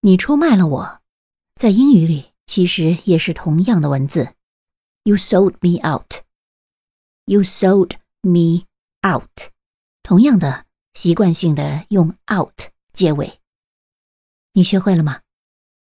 你出卖了我。在英语里其实也是同样的文字。You sold me out you sold me out 同样的习惯性的用 out 结尾。你学会了吗？